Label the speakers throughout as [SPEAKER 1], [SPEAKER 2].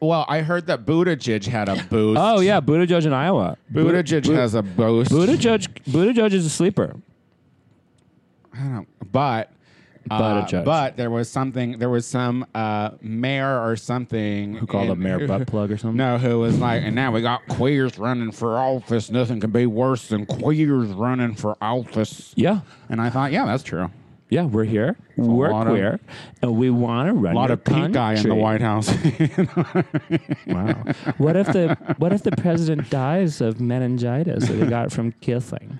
[SPEAKER 1] Well, I heard that Buttigieg had a boost.
[SPEAKER 2] Oh yeah, Buttigieg in Iowa.
[SPEAKER 1] Buttigieg
[SPEAKER 2] Bu-
[SPEAKER 1] has a boost.
[SPEAKER 2] Buttigieg. Buttigieg is a sleeper.
[SPEAKER 1] I don't, but. Uh,
[SPEAKER 2] Buttigieg.
[SPEAKER 1] but there was something. There was some uh, mayor or something
[SPEAKER 2] Who called him Mayor Butt Plug or something?
[SPEAKER 1] No, who was like, and now we got queers running for office. Nothing can be worse than queers running for office.
[SPEAKER 2] Yeah,
[SPEAKER 1] And I thought, yeah, that's true.
[SPEAKER 2] Yeah, we're here. We're
[SPEAKER 1] lot of-
[SPEAKER 2] queer, and we want to run
[SPEAKER 1] A lot of pink guy in the. White House.
[SPEAKER 2] Wow. what if the What if the president dies of meningitis that he got from kissing?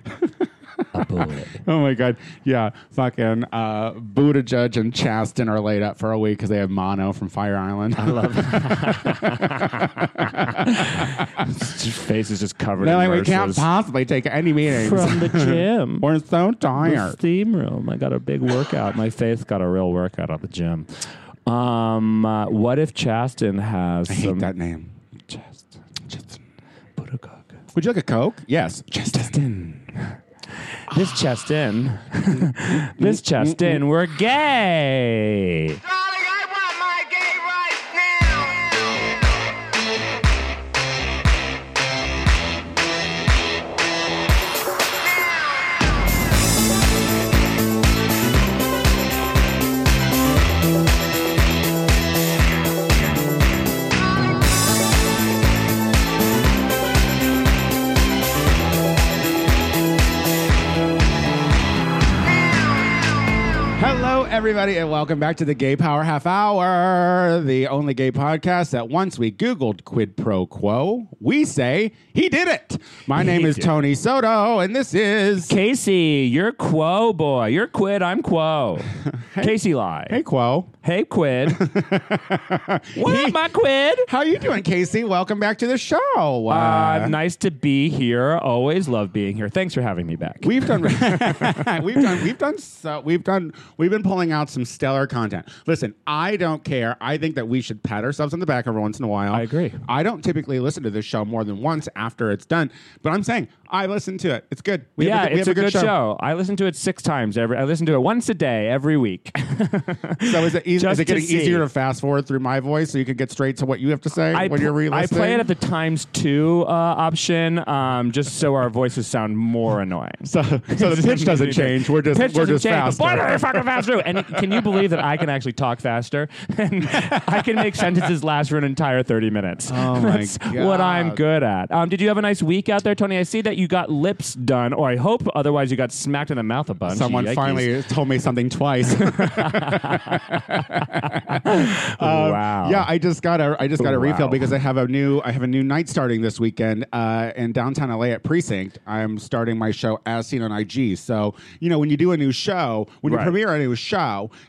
[SPEAKER 2] A boy.
[SPEAKER 1] oh my god, yeah, fucking uh, Buttigieg and Chasten are laid up for a week because they have mono from Fire Island.
[SPEAKER 2] I love His face is just covered
[SPEAKER 1] They're
[SPEAKER 2] in
[SPEAKER 1] like, we can't
[SPEAKER 2] MRSAs.
[SPEAKER 1] possibly take any meetings.
[SPEAKER 2] from the gym.
[SPEAKER 1] We're so
[SPEAKER 2] the
[SPEAKER 1] tired.
[SPEAKER 2] steam room. I got a big workout. My face got a real workout at the gym. Um, uh, what if Chasten has
[SPEAKER 1] I hate
[SPEAKER 2] some
[SPEAKER 1] that name.
[SPEAKER 2] Chasten?
[SPEAKER 1] Chasten.
[SPEAKER 2] Buttigieg.
[SPEAKER 1] Would you like a Coke? Yes.
[SPEAKER 2] Chasten. This Chasten. this Chasten. We're gay.
[SPEAKER 1] Everybody, and welcome back to the Gay Power Half Hour, the only gay podcast that once we Googled quid pro quo, we say he did it. My name is. Tony Soto, and this is
[SPEAKER 2] Casey, you're Quo boy. You're Quid. I'm Quo. Casey lie.
[SPEAKER 1] Hey Quo.
[SPEAKER 2] Hey, Quid. what up, my Quid?
[SPEAKER 1] How you doing, Casey? Welcome back to the show.
[SPEAKER 2] Uh, nice to be here. Always love being here. Thanks for having me back.
[SPEAKER 1] We've done, we've done, we've done, so, we've done, we've been pulling out some stellar content. Listen, I don't care. I think that we should pat ourselves on the back every once in a while.
[SPEAKER 2] I agree.
[SPEAKER 1] I don't typically listen to this show more than once after it's done, but I'm saying I listen to it. It's good. We
[SPEAKER 2] yeah,
[SPEAKER 1] have a,
[SPEAKER 2] it's a good show. I listen to it six times every. I listen to it once a day every week.
[SPEAKER 1] So is it, easy, is it getting
[SPEAKER 2] to
[SPEAKER 1] easier to fast forward through my voice so you can get straight to what you have to say
[SPEAKER 2] I,
[SPEAKER 1] when you're
[SPEAKER 2] pl-
[SPEAKER 1] re-listening?
[SPEAKER 2] I play it at the times two uh, option, um, just so our voices sound more annoying.
[SPEAKER 1] so, so the pitch doesn't change. We're just
[SPEAKER 2] Pitch
[SPEAKER 1] we're just
[SPEAKER 2] change,
[SPEAKER 1] faster.
[SPEAKER 2] but they're fucking fast through. And can you believe that I can actually talk faster? and I can make sentences last for an entire 30 minutes.
[SPEAKER 1] Oh my
[SPEAKER 2] That's what I'm good at. Um, did you have a nice week out there, Tony? I see that you got lips done, or I hope otherwise you got smacked in the mouth a bunch.
[SPEAKER 1] Someone
[SPEAKER 2] Yikes.
[SPEAKER 1] finally told me something twice.
[SPEAKER 2] wow.
[SPEAKER 1] Yeah, I just got a I just got a refill because I have a new I have a new night starting this weekend uh, in downtown LA at Precinct. I'm starting my show as seen on IG. So you know when you do a new show, when
[SPEAKER 2] Right.
[SPEAKER 1] you premiere a new show,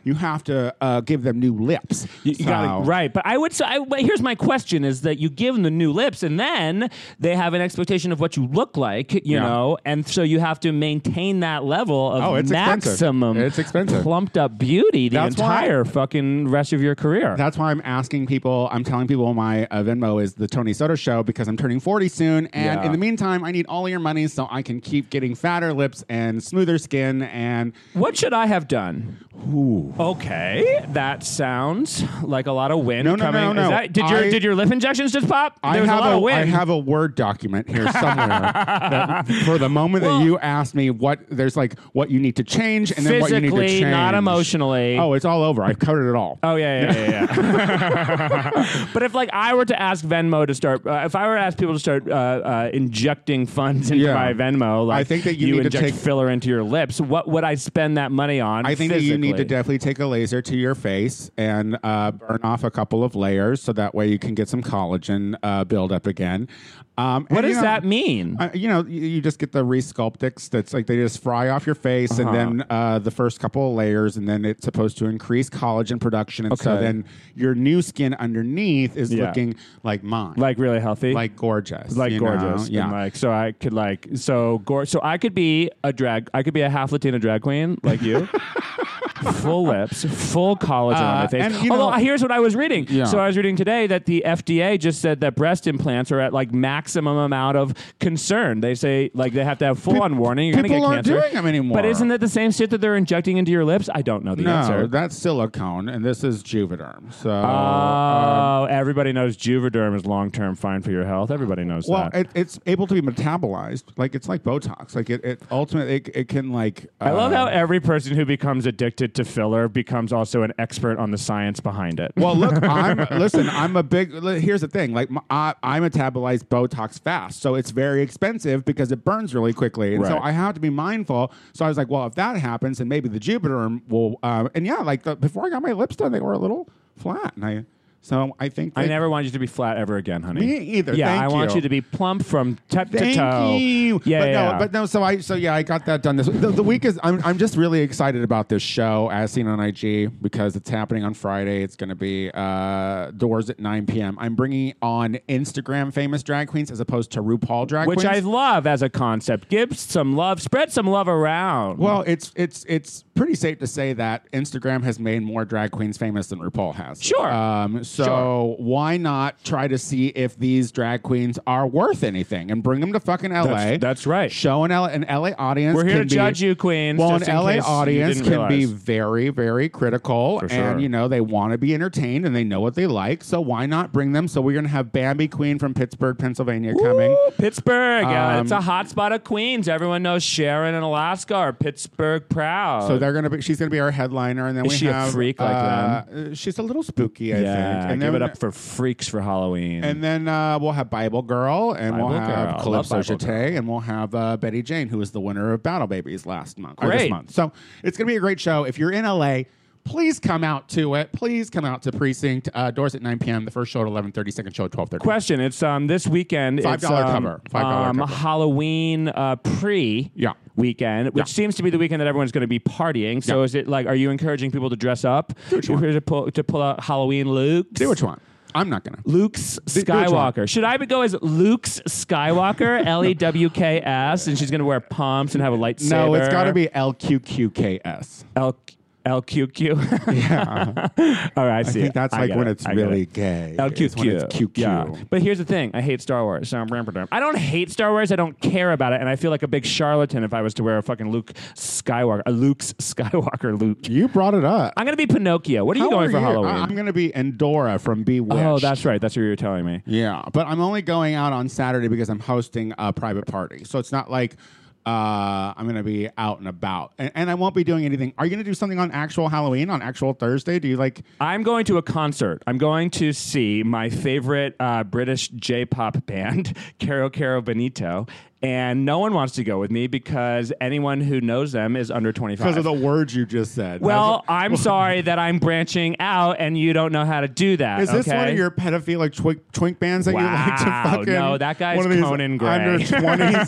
[SPEAKER 1] you have to uh, give them new lips.
[SPEAKER 2] You, you gotta, right, but I would say. I, but here's my question: Is that you give them the new lips, and then they have an expectation of what you look like, you
[SPEAKER 1] Yeah.
[SPEAKER 2] know, and so you have to maintain that level of
[SPEAKER 1] Oh, it's expensive.
[SPEAKER 2] maximum,
[SPEAKER 1] It's expensive.
[SPEAKER 2] plumped up beauty the
[SPEAKER 1] That's
[SPEAKER 2] entire fucking rest of your career.
[SPEAKER 1] That's why I'm asking people. I'm telling people my uh, Venmo is the Tony Soto Show because I'm turning 40 soon, and
[SPEAKER 2] Yeah.
[SPEAKER 1] in the meantime, I need all your money so I can keep getting fatter lips and smoother skin. And
[SPEAKER 2] what should I have done? Okay, that sounds like a lot of wind
[SPEAKER 1] No, no,
[SPEAKER 2] coming.
[SPEAKER 1] no, no.
[SPEAKER 2] Is that- did your
[SPEAKER 1] I-
[SPEAKER 2] did your lip injections just pop?
[SPEAKER 1] I
[SPEAKER 2] There was
[SPEAKER 1] have
[SPEAKER 2] a lot of wind.
[SPEAKER 1] I have a word document here somewhere that for the moment
[SPEAKER 2] Well-
[SPEAKER 1] that you asked me what there's like what you need to change and then what you need to
[SPEAKER 2] Physically,
[SPEAKER 1] change.
[SPEAKER 2] not emotionally.
[SPEAKER 1] Oh, it's all over. I've covered it all.
[SPEAKER 2] Oh yeah, yeah, yeah. yeah. but if like I were to ask Venmo to start, uh, if I were to ask people to start uh, uh, injecting funds into
[SPEAKER 1] Yeah.
[SPEAKER 2] my Venmo, like
[SPEAKER 1] I think that you need to
[SPEAKER 2] inject
[SPEAKER 1] take-
[SPEAKER 2] filler into your lips, what would I spend that money on?
[SPEAKER 1] I think that you need to definitely take a laser to your face and uh, burn off a couple of layers so that way you can get some collagen uh, build up again. Um,
[SPEAKER 2] What
[SPEAKER 1] and, you
[SPEAKER 2] does
[SPEAKER 1] know,
[SPEAKER 2] that mean?
[SPEAKER 1] Uh, you know, you, you just get the Resculptix. That's like they just fry off your face, and
[SPEAKER 2] Uh-huh.
[SPEAKER 1] then uh, the first couple of layers, and then it's supposed to increase collagen production, and so
[SPEAKER 2] Okay.
[SPEAKER 1] then your new skin underneath is
[SPEAKER 2] Yeah.
[SPEAKER 1] looking like mine,
[SPEAKER 2] like really healthy,
[SPEAKER 1] like gorgeous,
[SPEAKER 2] like
[SPEAKER 1] you know?
[SPEAKER 2] gorgeous,
[SPEAKER 1] Yeah.
[SPEAKER 2] And like so I could like so gor- so I could be a drag, I could be a half Latina drag queen like you. full lips, full collagen on
[SPEAKER 1] Uh,
[SPEAKER 2] my face.
[SPEAKER 1] and,
[SPEAKER 2] Although
[SPEAKER 1] know-
[SPEAKER 2] here's what I was reading.
[SPEAKER 1] Yeah.
[SPEAKER 2] So I was reading today that the FDA just said that breast implants are at like maximum amount of concern. They say like they have to have full on warning. You're gonna
[SPEAKER 1] people
[SPEAKER 2] get
[SPEAKER 1] aren't
[SPEAKER 2] cancer.
[SPEAKER 1] doing them anymore.
[SPEAKER 2] But isn't that the same shit that they're injecting into your lips? I don't know the
[SPEAKER 1] No,
[SPEAKER 2] answer.
[SPEAKER 1] that's silicone, and this is Juvederm. So,
[SPEAKER 2] Oh, everybody knows Juvederm is long term fine for your health. Everybody knows
[SPEAKER 1] well,
[SPEAKER 2] that.
[SPEAKER 1] it, it's able to be metabolized. Like it's like Botox. Like it, it ultimately, it, it can like.
[SPEAKER 2] I love
[SPEAKER 1] uh,
[SPEAKER 2] how every person who becomes addicted to filler becomes also an expert on the science behind it.
[SPEAKER 1] Well, look, I'm listen. I'm a big. Here's the thing. Like my, I, I metabolize Botox fast, so it's very expensive because it burns really quickly, and so I have to be mindful. So I was like, well, if that happens, then maybe the Jupiter will. Um, and yeah, like the, before I got my lips done, they were a little flat, and I. So I think
[SPEAKER 2] I never want you to be flat ever again, honey.
[SPEAKER 1] Me either.
[SPEAKER 2] Yeah,
[SPEAKER 1] Thank
[SPEAKER 2] I want
[SPEAKER 1] you.
[SPEAKER 2] you to be plump from tip to
[SPEAKER 1] Thank
[SPEAKER 2] toe.
[SPEAKER 1] you.
[SPEAKER 2] Yeah,
[SPEAKER 1] but
[SPEAKER 2] yeah,
[SPEAKER 1] no,
[SPEAKER 2] yeah.
[SPEAKER 1] but no. So I, so yeah, I got that done. This the, the week is. I'm, I'm just really excited about this show as seen on IG because it's happening on Friday. It's going to be uh, doors at 9 p.m. I'm bringing on Instagram famous drag queens as opposed to RuPaul drag queens.
[SPEAKER 2] which I love as a concept. Give some love, spread some love around.
[SPEAKER 1] well, it's it's it's pretty safe to say that Instagram has made more drag queens famous than RuPaul has.
[SPEAKER 2] Sure.
[SPEAKER 1] Um, so
[SPEAKER 2] Sure.
[SPEAKER 1] why not try to see if these drag queens are worth anything and bring them to fucking LA?
[SPEAKER 2] That's- that's right.
[SPEAKER 1] Show an, L- an LA audience.
[SPEAKER 2] We're here to
[SPEAKER 1] be-
[SPEAKER 2] judge you, queens.
[SPEAKER 1] Well, an LA audience can be very, very critical,
[SPEAKER 2] For
[SPEAKER 1] and you know they want to be entertained and they know what they like. So why not bring them? So we're gonna have Bambi Queen from Pittsburgh, Pennsylvania, coming.
[SPEAKER 2] Pittsburgh. yeah,
[SPEAKER 1] Um,
[SPEAKER 2] it's a hot spot of Queens. Everyone knows Sharon in Alaska are Pittsburgh proud.
[SPEAKER 1] So they're gonna be. She's gonna be our headliner, and then
[SPEAKER 2] Is
[SPEAKER 1] we
[SPEAKER 2] she a
[SPEAKER 1] have
[SPEAKER 2] freak like
[SPEAKER 1] uh, uh, She's a little spooky, I
[SPEAKER 2] yeah,
[SPEAKER 1] think. And
[SPEAKER 2] give
[SPEAKER 1] then,
[SPEAKER 2] it up for freaks for Halloween.
[SPEAKER 1] And then uh, we'll have Bible Girl, and
[SPEAKER 2] Bible
[SPEAKER 1] we'll
[SPEAKER 2] Girl.
[SPEAKER 1] have
[SPEAKER 2] Love
[SPEAKER 1] Calypso
[SPEAKER 2] Bible
[SPEAKER 1] Chate, and we'll have uh, Betty Jane, who was the winner of Battle Babies last month, or this
[SPEAKER 2] Great.
[SPEAKER 1] month. So it's going to be a great show. If you're in LA, please come out to it. Please come out to Precinct. Uh, doors at 9 p.m. The first show at 11:30, second show at 12:30.
[SPEAKER 2] Question: It's um this weekend.
[SPEAKER 1] $5
[SPEAKER 2] um,
[SPEAKER 1] cover. $5
[SPEAKER 2] um,
[SPEAKER 1] cover.
[SPEAKER 2] Halloween uh, pre.
[SPEAKER 1] Yeah.
[SPEAKER 2] Weekend, which
[SPEAKER 1] Yeah.
[SPEAKER 2] seems to be the weekend that everyone's going to be partying. So
[SPEAKER 1] Yeah.
[SPEAKER 2] is it like, are you encouraging people to dress up?
[SPEAKER 1] what you want.
[SPEAKER 2] To pull, to pull out Halloween looks?
[SPEAKER 1] Do what you want. I'm not gonna.
[SPEAKER 2] Luke's
[SPEAKER 1] do what you.
[SPEAKER 2] Skywalker. Should I go as Luke's Skywalker? L E W K S, and she's going to wear pumps and have a lightsaber.
[SPEAKER 1] No, it's got to be.
[SPEAKER 2] L L Q Q.
[SPEAKER 1] Yeah, uh-huh.
[SPEAKER 2] All right, I see.
[SPEAKER 1] I
[SPEAKER 2] see.
[SPEAKER 1] think
[SPEAKER 2] it.
[SPEAKER 1] that's
[SPEAKER 2] I
[SPEAKER 1] like
[SPEAKER 2] get
[SPEAKER 1] when
[SPEAKER 2] it.
[SPEAKER 1] it's
[SPEAKER 2] I get
[SPEAKER 1] really
[SPEAKER 2] it.
[SPEAKER 1] gay.
[SPEAKER 2] LQQ.
[SPEAKER 1] It's when it's QQ.
[SPEAKER 2] Yeah. But here's the thing. I hate Star Wars. So I'm rampant. I don't hate Star Wars. I don't care about it. And I feel like a big charlatan if I was to wear a fucking Luke Skywalker, a Luke's Skywalker Luke.
[SPEAKER 1] You brought it up.
[SPEAKER 2] I'm going to be Pinocchio. What are you going
[SPEAKER 1] are
[SPEAKER 2] for
[SPEAKER 1] you?
[SPEAKER 2] Halloween?
[SPEAKER 1] I'm going to be Endora from Bewitched.
[SPEAKER 2] oh, that's right. That's what you were telling me.
[SPEAKER 1] Yeah, but I'm only going out on Saturday because I'm hosting a private party. So it's not like uh, I'm going to be out and about. And, and I won't be doing anything. Are you going to do something on actual Halloween, on actual Thursday? Do you like.
[SPEAKER 2] I'm going to a concert. I'm going to see my favorite uh, British J-pop band, Kero Kero Bonito, and no one wants to go with me because anyone who knows them is under 25.
[SPEAKER 1] Because of the words you just said.
[SPEAKER 2] well, I'm sorry that I'm branching out and you don't know how to do that.
[SPEAKER 1] Is this
[SPEAKER 2] okay?
[SPEAKER 1] one of your pedophilic twink, twink bands that you like to
[SPEAKER 2] Wow,
[SPEAKER 1] fucking?
[SPEAKER 2] no, that guy's
[SPEAKER 1] one of these
[SPEAKER 2] Conan Gray.
[SPEAKER 1] Under 20s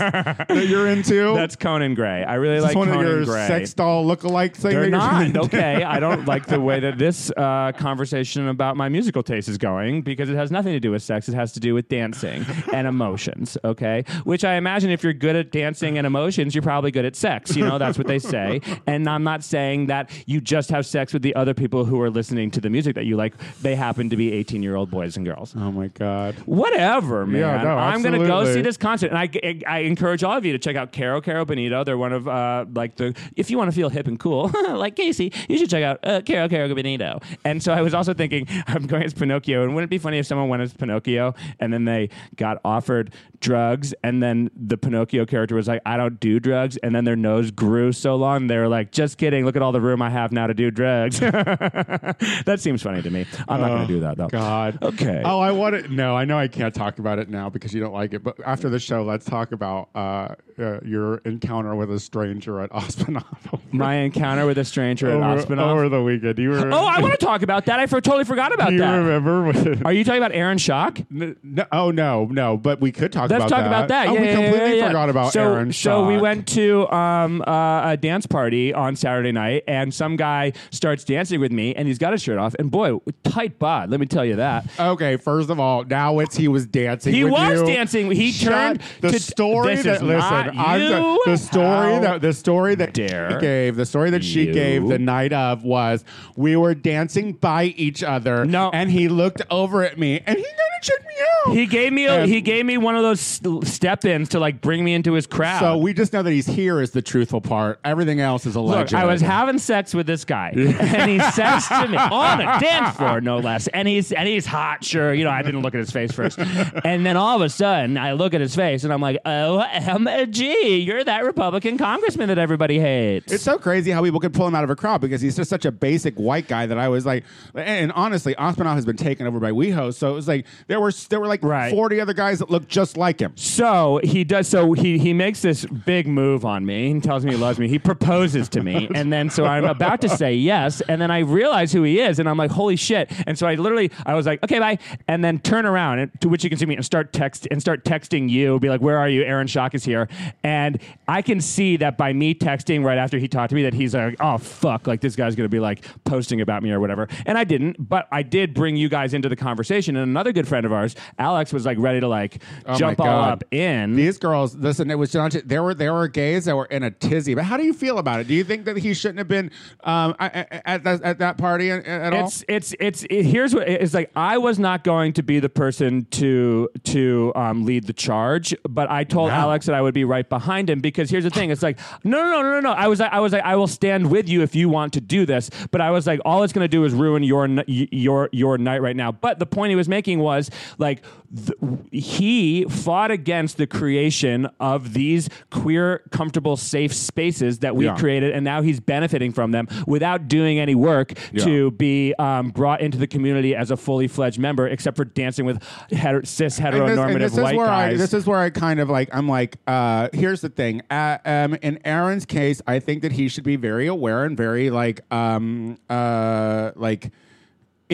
[SPEAKER 1] that you're into?
[SPEAKER 2] That's Conan Gray. I really
[SPEAKER 1] Is this
[SPEAKER 2] like
[SPEAKER 1] one
[SPEAKER 2] Conan
[SPEAKER 1] of your
[SPEAKER 2] Gray.
[SPEAKER 1] sex doll lookalike thing
[SPEAKER 2] They're
[SPEAKER 1] that you're
[SPEAKER 2] not
[SPEAKER 1] trying to do?
[SPEAKER 2] okay. I don't like the way that this uh, conversation about my musical taste is going because it has nothing to do with sex. It has to do with dancing and emotions. Okay, which I imagine if you're good at dancing and emotions, you're probably good at sex. You know, that's what they say. And I'm not saying that you just have sex with the other people who are listening to the music that you like. They happen to be 18 year old boys and girls.
[SPEAKER 1] Oh my God.
[SPEAKER 2] Whatever, man.
[SPEAKER 1] Yeah, no,
[SPEAKER 2] I'm gonna go see this concert, and I, I encourage all of you to check out Kero Kero Bonito. They're one of uh, like the if you want to feel hip and cool, like Casey, you should check out uh, Kero Kero Bonito. And so I was also thinking, I'm going as Pinocchio, and wouldn't it be funny if someone went as Pinocchio and then they got offered drugs, and then the Pinocchio character was like, I don't do drugs, and then their nose grew so long they were like, just kidding, look at all the room I have now to do drugs. that seems funny to me. I'm not going to do that though.
[SPEAKER 1] God.
[SPEAKER 2] Okay.
[SPEAKER 1] Oh, I want to. No, I know I can't talk about it now because you don't like it. But after the show, let's talk about uh, uh, your encounter with a stranger at Ospinov.
[SPEAKER 2] My encounter with a stranger at Ospinov.
[SPEAKER 1] over the weekend. You remember?
[SPEAKER 2] Oh, I want to talk about that. I for, totally forgot about
[SPEAKER 1] Do you
[SPEAKER 2] that.
[SPEAKER 1] remember?
[SPEAKER 2] Are you talking about Aaron Schock?
[SPEAKER 1] No, oh no, no. But we could talk about.
[SPEAKER 2] Let's
[SPEAKER 1] about
[SPEAKER 2] talk
[SPEAKER 1] that.
[SPEAKER 2] about that.
[SPEAKER 1] Oh,
[SPEAKER 2] yeah,
[SPEAKER 1] we
[SPEAKER 2] yeah, yeah,
[SPEAKER 1] completely
[SPEAKER 2] yeah, yeah.
[SPEAKER 1] forgot about
[SPEAKER 2] so,
[SPEAKER 1] Aaron.
[SPEAKER 2] So we went to um, uh, a dance party on Saturday night, and some guy starts dancing with me, and he's got his shirt off, and boy, tight bod. Let me tell you that.
[SPEAKER 1] Okay, first of all, now it's he was dancing.
[SPEAKER 2] He was
[SPEAKER 1] you.
[SPEAKER 2] dancing. He
[SPEAKER 1] Shut
[SPEAKER 2] turned
[SPEAKER 1] the
[SPEAKER 2] to
[SPEAKER 1] story
[SPEAKER 2] This
[SPEAKER 1] that
[SPEAKER 2] is
[SPEAKER 1] listen. I'm
[SPEAKER 2] You?
[SPEAKER 1] the story
[SPEAKER 2] How
[SPEAKER 1] that the story that
[SPEAKER 2] dare
[SPEAKER 1] gave the story that she gave the night of was we were dancing by each other.
[SPEAKER 2] No.
[SPEAKER 1] and he looked over at me and he kind of checked me out.
[SPEAKER 2] He gave me a,
[SPEAKER 1] And-
[SPEAKER 2] he gave me one of those step ins to like bring me into his crowd.
[SPEAKER 1] so we just know that he's here is the truthful part. Everything else is a
[SPEAKER 2] Look, I was having sex with this guy, and he says to me on a dance floor, no less. And he's and he's hot, sure. You know, I didn't look at his face first, and then all of a sudden, I look at his face, and I'm like, "Oh, MG, you're that Republican congressman that everybody hates."
[SPEAKER 1] It's so crazy how people could pull him out of a crowd because he's just such a basic white guy that I was like, and honestly, Osmanoff has been taken over by WeHo, so it was like there were there were like
[SPEAKER 2] Right.
[SPEAKER 1] forty other guys that looked just like him.
[SPEAKER 2] So he does. So he he makes this big move on me. He tells me he loves me. He proposes to me, and then so I'm about to say yes, and then I realize who he is, and I'm like, holy shit! And so I literally I was like, okay, bye, and then turn around, and, to which you can see me and start text and start texting you, be like, where are you? Aaron Schock is here, and I can see that by me texting right after he talked to me that he's like, oh fuck, like this guy's gonna be like posting about me or whatever, and I didn't, but I did bring you guys into the conversation, and another good friend of ours, Alex, was like ready to like
[SPEAKER 1] Oh
[SPEAKER 2] jump all up in.
[SPEAKER 1] These girls, listen, it was not. There were there were gays that were in a tizzy. But how do you feel about it? Do you think that he shouldn't have been um, at, at, that- at that party at, at all?
[SPEAKER 2] it's it's it's it, here's what it's like. I was not going to be the person to to um, lead the charge, but I told
[SPEAKER 1] No.
[SPEAKER 2] Alex that I would be right behind him because here's the thing. It's like no no no no no. I was I was like I will stand with you if you want to do this, but I was like all it's going to do is ruin your your your night right now. But the point he was making was like th- he fought against the creation of these queer comfortable safe spaces that we
[SPEAKER 1] Yeah.
[SPEAKER 2] created and now he's benefiting from them without doing any work
[SPEAKER 1] Yeah.
[SPEAKER 2] to be um, brought into the community as a fully fledged member, except for dancing with heter- cis
[SPEAKER 1] this,
[SPEAKER 2] heteronormative
[SPEAKER 1] this is
[SPEAKER 2] white
[SPEAKER 1] where I
[SPEAKER 2] guys.
[SPEAKER 1] this is where I kind of like I'm like uh, here's the thing uh, um, in Aaron's case I think that he should be very aware and very like um, uh, like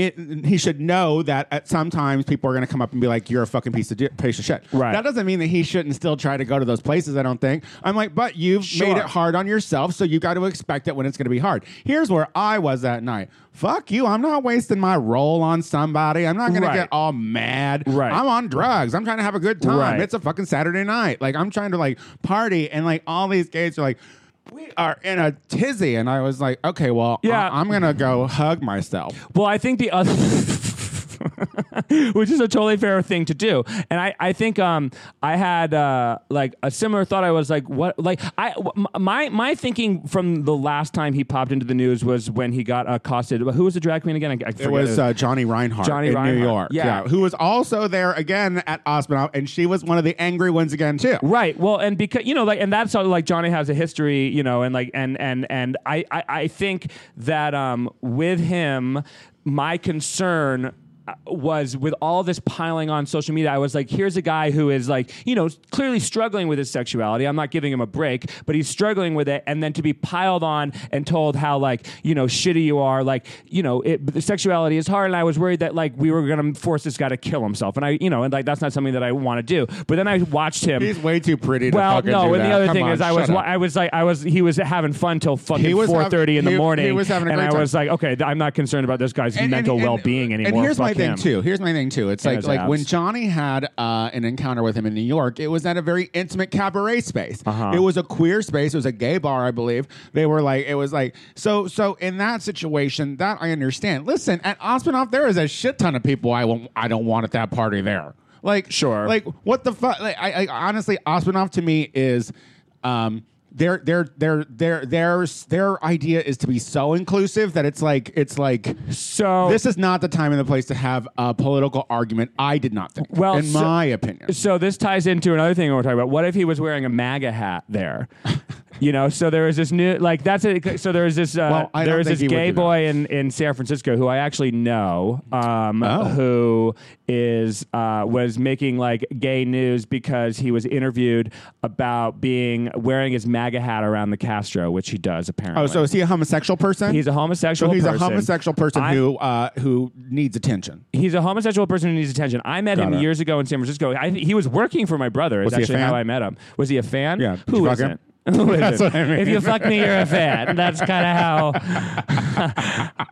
[SPEAKER 1] it, he should know that at sometimes people are going to come up and be like, "You're a fucking piece of di- piece of shit."
[SPEAKER 2] Right.
[SPEAKER 1] That doesn't mean that he shouldn't still try to go to those places. I don't think. I'm like, but you've
[SPEAKER 2] Sure.
[SPEAKER 1] made it hard on yourself, so you got to expect it when it's going to be hard. Here's where I was that night. Fuck you. I'm not wasting my role on somebody. I'm not going
[SPEAKER 2] Right.
[SPEAKER 1] to get all mad.
[SPEAKER 2] Right.
[SPEAKER 1] I'm on drugs. I'm trying to have a good time.
[SPEAKER 2] Right.
[SPEAKER 1] It's a fucking Saturday night. Like I'm trying to like party, and like all these gays are like. We are in a tizzy, and I was like, "Okay, well,
[SPEAKER 2] Yeah.
[SPEAKER 1] I- I'm gonna go hug myself."
[SPEAKER 2] Well, I think the other. Which is a totally fair thing to do, and I, I think um I had uh like a similar thought. I was like, what like I, my my thinking from the last time he popped into the news was when he got accosted. Who was the drag queen again? I, I
[SPEAKER 1] It was uh, Johnny Reinhardt
[SPEAKER 2] Johnny
[SPEAKER 1] in
[SPEAKER 2] Reinhardt.
[SPEAKER 1] New York.
[SPEAKER 2] Yeah.
[SPEAKER 1] Who was also there again at Osmanoff, and she was one of the angry ones again, too.
[SPEAKER 2] Right. Well, and because you know, like, and that's how like Johnny has a history, you know, and like, and and and I I, I think that um with him, my concern was with all this piling on social media, I was like, here's a guy who is like, you know, clearly struggling with his sexuality. I'm not giving him a break, but he's struggling with it. And then to be piled on and told how, like, you know, shitty you are, like, you know, it, the sexuality is hard. And I was worried that, like, we were going to force this guy to kill himself. And I, you know, and like, that's not something that I want to do. But then I watched him.
[SPEAKER 1] He's way too pretty to
[SPEAKER 2] Well,
[SPEAKER 1] fucking
[SPEAKER 2] no, and
[SPEAKER 1] that.
[SPEAKER 2] the other
[SPEAKER 1] Come
[SPEAKER 2] thing
[SPEAKER 1] on,
[SPEAKER 2] is, I was,
[SPEAKER 1] up.
[SPEAKER 2] I was like, I was, he was having fun till fucking
[SPEAKER 1] He was
[SPEAKER 2] four thirty in the
[SPEAKER 1] he- he
[SPEAKER 2] morning,
[SPEAKER 1] was having a
[SPEAKER 2] and I
[SPEAKER 1] time.
[SPEAKER 2] was like, okay, I'm not concerned about this guy's
[SPEAKER 1] And-
[SPEAKER 2] mental
[SPEAKER 1] and-
[SPEAKER 2] well-being anymore.
[SPEAKER 1] And here's my thing too. Here's my thing too. It's like like when. Johnny had uh, an encounter with him in New York, it was at a very intimate cabaret space.
[SPEAKER 2] Uh-huh.
[SPEAKER 1] It was a queer space. It was a gay bar, I believe. They were like, it was like so. So in that situation, that I understand. Listen, at Osmanoff, there is a shit ton of people I won't, I don't want at that party there. Like
[SPEAKER 2] Sure.
[SPEAKER 1] Like what the fuck? Like I, I honestly, Osmanoff to me is. Um, their their their their their their idea is to be so inclusive that it's like it's like
[SPEAKER 2] So
[SPEAKER 1] this is not the time and the place to have a political argument. I did not think.
[SPEAKER 2] Well,
[SPEAKER 1] in
[SPEAKER 2] so-
[SPEAKER 1] my opinion,
[SPEAKER 2] So this ties into another thing we're talking about. What if he was wearing a MAGA hat there? you know, so there was this new like that's a so there was this uh,
[SPEAKER 1] Well,
[SPEAKER 2] there was this gay boy in in San Francisco who I actually know, um,
[SPEAKER 1] Oh.
[SPEAKER 2] who is uh, was making like gay news because he was interviewed about being wearing his MAGA hat around the Castro, which he does apparently.
[SPEAKER 1] oh, so is he a homosexual person?
[SPEAKER 2] he's a homosexual.
[SPEAKER 1] so he's
[SPEAKER 2] person.
[SPEAKER 1] a homosexual person
[SPEAKER 2] I'm-
[SPEAKER 1] who uh, who needs attention.
[SPEAKER 2] He's a homosexual person who needs attention. I met him
[SPEAKER 1] it.
[SPEAKER 2] years ago in San Francisco. I, he was working for my brother. Is
[SPEAKER 1] Was he a
[SPEAKER 2] actually how I met him. Was he a fan?
[SPEAKER 1] Yeah. Did
[SPEAKER 2] Who isn't?
[SPEAKER 1] him? That's what I mean.
[SPEAKER 2] If you fuck me, you're a fan. That's kind of how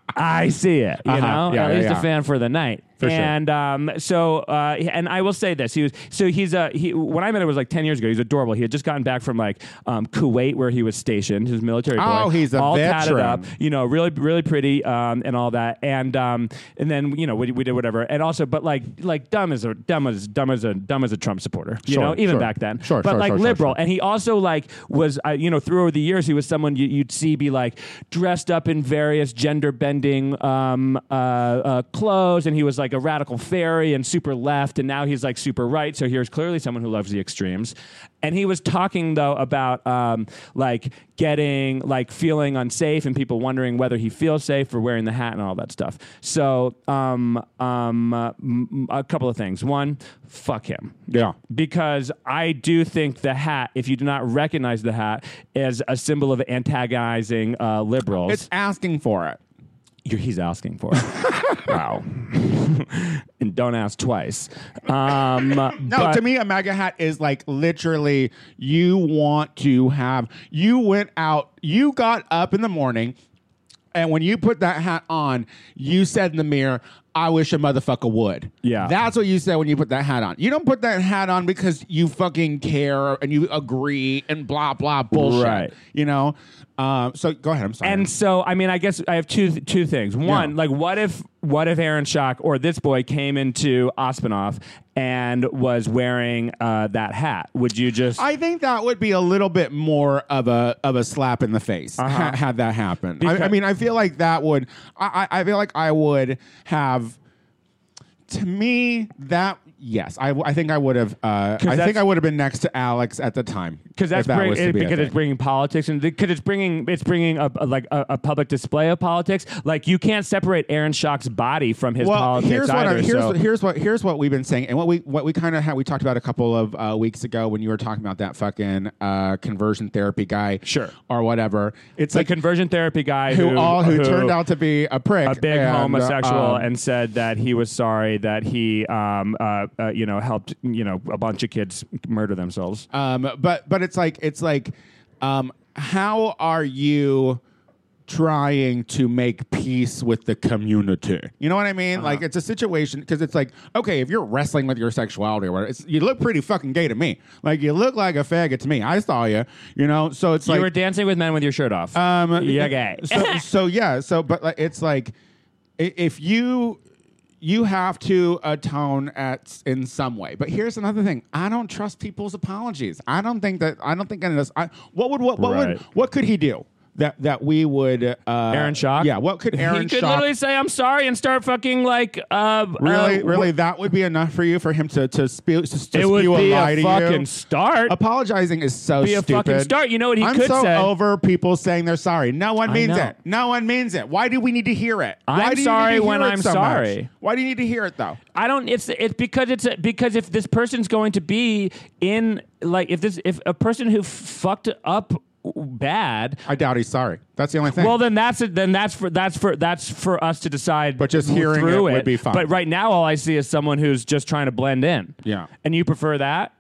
[SPEAKER 2] I see it. You
[SPEAKER 1] Uh-huh.
[SPEAKER 2] know,
[SPEAKER 1] Yeah,
[SPEAKER 2] at
[SPEAKER 1] yeah,
[SPEAKER 2] least
[SPEAKER 1] yeah.
[SPEAKER 2] a fan for the night.
[SPEAKER 1] For sure.
[SPEAKER 2] and um, so uh, and I will say this: he was so he's a he. When I met him, it was like ten years ago. He's adorable. He had just gotten back from like um, Kuwait, where he was stationed. His military.
[SPEAKER 1] Oh,
[SPEAKER 2] boy,
[SPEAKER 1] he's a
[SPEAKER 2] all tatted up. You know, really, really pretty, um, and all that. And um, and then you know we, we did whatever. And also, but like like dumb as a dumb as dumb as a dumb as a Trump supporter. You
[SPEAKER 1] Sure,
[SPEAKER 2] know, even
[SPEAKER 1] sure.
[SPEAKER 2] back then.
[SPEAKER 1] Sure,
[SPEAKER 2] but
[SPEAKER 1] sure,
[SPEAKER 2] like
[SPEAKER 1] sure, sure,
[SPEAKER 2] liberal.
[SPEAKER 1] sure.
[SPEAKER 2] And he also like was uh, you know through the years he was someone you, you'd see be like dressed up in various gender bending um, uh, uh, clothes, and he was like a radical fairy and super left, and now he's like super right. So here's clearly someone who loves the extremes. And he was talking though about um, like getting like feeling unsafe and people wondering whether he feels safe for wearing the hat and all that stuff. So um, um, uh, m- a couple of things. One, fuck him
[SPEAKER 1] Yeah.
[SPEAKER 2] because I do think the hat, if you do not recognize the hat, is a symbol of antagonizing uh, liberals.
[SPEAKER 1] It's asking for it.
[SPEAKER 2] He's asking for it. wow. and don't ask twice. Um,
[SPEAKER 1] No, to me, a MAGA hat is like literally you want to have. You went out, you got up in the morning, and when you put that hat on, you said in the mirror, I wish a motherfucker would.
[SPEAKER 2] Yeah.
[SPEAKER 1] That's what you said when you put that hat on. You don't put that hat on because you fucking care and you agree and blah, blah, bullshit.
[SPEAKER 2] Right.
[SPEAKER 1] You know? Um, so go ahead. I'm sorry.
[SPEAKER 2] And so, I mean, I guess I have two two things. One,
[SPEAKER 1] Yeah.
[SPEAKER 2] like, what if what if Aaron Schock or this boy came into Ospinoff and was wearing uh, that hat? Would you just?
[SPEAKER 1] I think that would be a little bit more of a of a slap in the face
[SPEAKER 2] Uh-huh.
[SPEAKER 1] ha- had that happen. I, I mean, I feel like that would. I I feel like I would have. To me, that yes, I, I think I would have. Uh, I
[SPEAKER 2] that's-
[SPEAKER 1] think I would have been next to Alex at the time
[SPEAKER 2] because that's
[SPEAKER 1] if that
[SPEAKER 2] bring,
[SPEAKER 1] was to
[SPEAKER 2] it-
[SPEAKER 1] be a
[SPEAKER 2] because it's
[SPEAKER 1] thing.
[SPEAKER 2] bringing politics and because it's bringing it's bringing a, a- like a, a public display of politics. Like you can't separate Aaron Schock's body from his
[SPEAKER 1] well,
[SPEAKER 2] politics
[SPEAKER 1] here's what
[SPEAKER 2] either.
[SPEAKER 1] I, here's
[SPEAKER 2] so.
[SPEAKER 1] what, here's what here's what we've been saying, and what we what we kind of had we talked about a couple of uh, weeks ago when you were talking about that fucking uh, conversion therapy guy,
[SPEAKER 2] Sure.
[SPEAKER 1] or whatever. It's
[SPEAKER 2] the
[SPEAKER 1] like
[SPEAKER 2] conversion therapy guy
[SPEAKER 1] who,
[SPEAKER 2] who,
[SPEAKER 1] all who, turned out to be a prick,
[SPEAKER 2] a big
[SPEAKER 1] and, uh,
[SPEAKER 2] homosexual
[SPEAKER 1] um,
[SPEAKER 2] and said that he was sorry that he um, uh, uh, you know helped you know a bunch of kids murder themselves.
[SPEAKER 1] Um, but but it's like it's like, um, how are you trying to make peace with the community? You know what I mean?
[SPEAKER 2] Uh-huh.
[SPEAKER 1] Like it's a situation because it's like okay, if you're wrestling with your sexuality or whatever, it's, you look pretty fucking gay to me. Like you look like a faggot to me. I saw you. You know, so it's
[SPEAKER 2] you
[SPEAKER 1] like you
[SPEAKER 2] were dancing with men with your shirt off.
[SPEAKER 1] um,
[SPEAKER 2] You're gay.
[SPEAKER 1] so, so yeah. So, but like, it's like if you you have to atone at in some way. But here's another thing: I don't trust people's apologies. I don't think that. I don't think any of this. I, what would what what
[SPEAKER 2] Right.
[SPEAKER 1] would what could he do? That, that we would uh,
[SPEAKER 2] Aaron Schock.
[SPEAKER 1] yeah what could Aaron
[SPEAKER 2] he could
[SPEAKER 1] Schock
[SPEAKER 2] literally say I'm sorry and start fucking like uh,
[SPEAKER 1] really
[SPEAKER 2] uh,
[SPEAKER 1] really that would be enough for you for him to to spew to, to
[SPEAKER 2] It would
[SPEAKER 1] spew
[SPEAKER 2] be
[SPEAKER 1] a lie
[SPEAKER 2] a
[SPEAKER 1] to
[SPEAKER 2] fucking
[SPEAKER 1] you
[SPEAKER 2] start.
[SPEAKER 1] apologizing is so
[SPEAKER 2] Be a
[SPEAKER 1] stupid.
[SPEAKER 2] fucking start. You know what he
[SPEAKER 1] I'm
[SPEAKER 2] could
[SPEAKER 1] so
[SPEAKER 2] say?
[SPEAKER 1] over people saying they're sorry. No one
[SPEAKER 2] I
[SPEAKER 1] means
[SPEAKER 2] know.
[SPEAKER 1] it. No one means it. Why do we need to hear it?
[SPEAKER 2] I'm
[SPEAKER 1] Why you
[SPEAKER 2] sorry when I'm
[SPEAKER 1] so much? Why do you need to hear it though?
[SPEAKER 2] I don't. It's it's because it's a, because if this person's going to be in like if this if a person who fucked up bad.
[SPEAKER 1] I doubt he's sorry. That's the only thing.
[SPEAKER 2] Well, then that's it. Then that's for that's for that's for us to decide.
[SPEAKER 1] But just hearing
[SPEAKER 2] through
[SPEAKER 1] it would be fine.
[SPEAKER 2] But right now, all I see is someone who's just trying to blend in.
[SPEAKER 1] Yeah.
[SPEAKER 2] And you prefer that?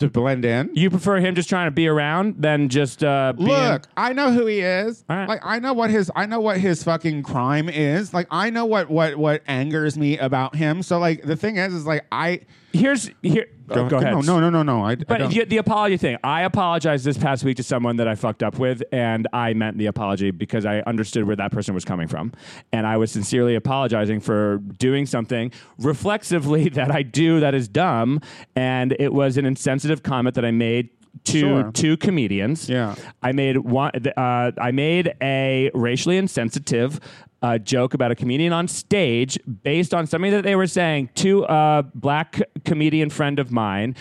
[SPEAKER 1] to blend in.
[SPEAKER 2] You prefer him just trying to be around than just uh, being,
[SPEAKER 1] Look, I know who he is.
[SPEAKER 2] Right.
[SPEAKER 1] Like I know what his I know what his fucking crime is. Like I know what what what angers me about him. So like the thing is is like I
[SPEAKER 2] Here's here. Oh, go ahead.
[SPEAKER 1] No, no, no, no, no. I, I
[SPEAKER 2] But
[SPEAKER 1] don't-
[SPEAKER 2] the, the apology thing, I apologized this past week to someone that I fucked up with, and I meant the apology because I understood where that person was coming from. And I was sincerely apologizing for doing something reflexively that I do that is dumb. And it was an insensitive comment that I made to
[SPEAKER 1] Sure.
[SPEAKER 2] two comedians.
[SPEAKER 1] Yeah.
[SPEAKER 2] I made one. Uh, I made a racially insensitive uh, joke about a comedian on stage based on something that they were saying to a black comedian friend of mine.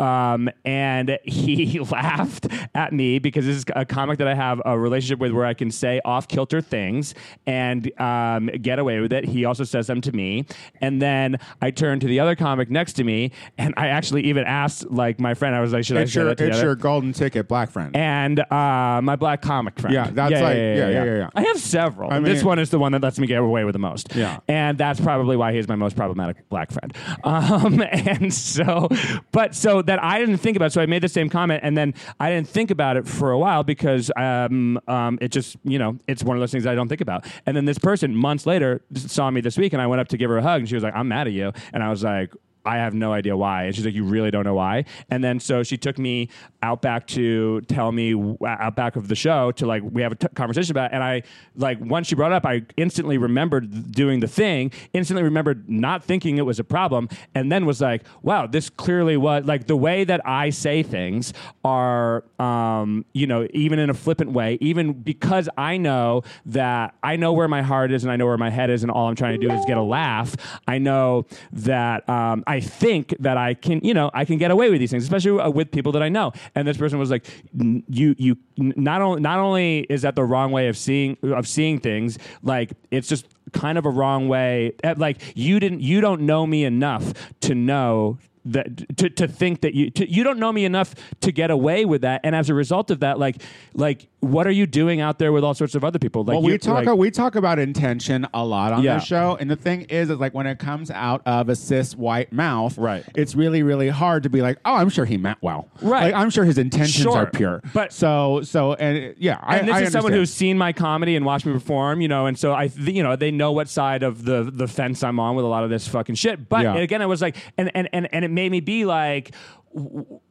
[SPEAKER 2] Um, and he laughed at me because this is a comic that I have a relationship with where I can say off kilter things and um, get away with it. He also says them to me. And then I turned to the other comic next to me and I actually even asked like my friend, I was like, should
[SPEAKER 1] it's
[SPEAKER 2] I share
[SPEAKER 1] your
[SPEAKER 2] that
[SPEAKER 1] it's your golden ticket, black friend.
[SPEAKER 2] and uh, my black comic friend.
[SPEAKER 1] Yeah, that's like- yeah, yeah, yeah, yeah.
[SPEAKER 2] I have several.
[SPEAKER 1] I
[SPEAKER 2] this one is the one that lets me get away with the most.
[SPEAKER 1] Yeah.
[SPEAKER 2] and that's probably why he's my most problematic black friend. Um, and so, but so that I didn't think about. So I made the same comment, and then I didn't think about it for a while because um, um, it just you know it's one of those things I don't think about. And then this person months later saw me this week, and I went up to give her a hug, and she was like, "I'm mad at you," and I was like. I have no idea why. And she's like, You really don't know why? And then so she took me out back to tell me out back of the show to like, we have a t- conversation about it. And I, like, once she brought up, I instantly remembered doing the thing, instantly remembered not thinking it was a problem, and then was like, Wow, this clearly was like the way that I say things are, um, you know, even in a flippant way, even because I know that I know where my heart is and I know where my head is, and all I'm trying to do is get a laugh. I know that um, I think that I can, you know, I can get away with these things, especially uh, with people that I know. And this person was like, "You, you, not only, not only is that the wrong way of seeing of seeing things, like it's just." kind of a wrong way uh, like you didn't you don't know me enough to know that to, to think that you to, you don't know me enough to get away with that and as a result of that like like what are you doing out there with all sorts of other people like
[SPEAKER 1] well,
[SPEAKER 2] you-
[SPEAKER 1] we talk
[SPEAKER 2] like-
[SPEAKER 1] we talk about intention a lot on
[SPEAKER 2] Yeah.
[SPEAKER 1] this show, and the thing is, is like when it comes out of a cis white mouth,
[SPEAKER 2] Right.
[SPEAKER 1] It's really really hard to be like, oh, I'm sure he meant well,
[SPEAKER 2] Right.
[SPEAKER 1] Like, I'm sure his intentions
[SPEAKER 2] Sure.
[SPEAKER 1] are pure,
[SPEAKER 2] But-
[SPEAKER 1] so so and yeah, I,
[SPEAKER 2] and this
[SPEAKER 1] I
[SPEAKER 2] is someone who's seen my comedy and watched me perform, you know, and so I, th- you know, they know what side of the the fence I'm on with a lot of this fucking shit. But
[SPEAKER 1] Yeah.
[SPEAKER 2] again, it was like, and and and and it made me be like.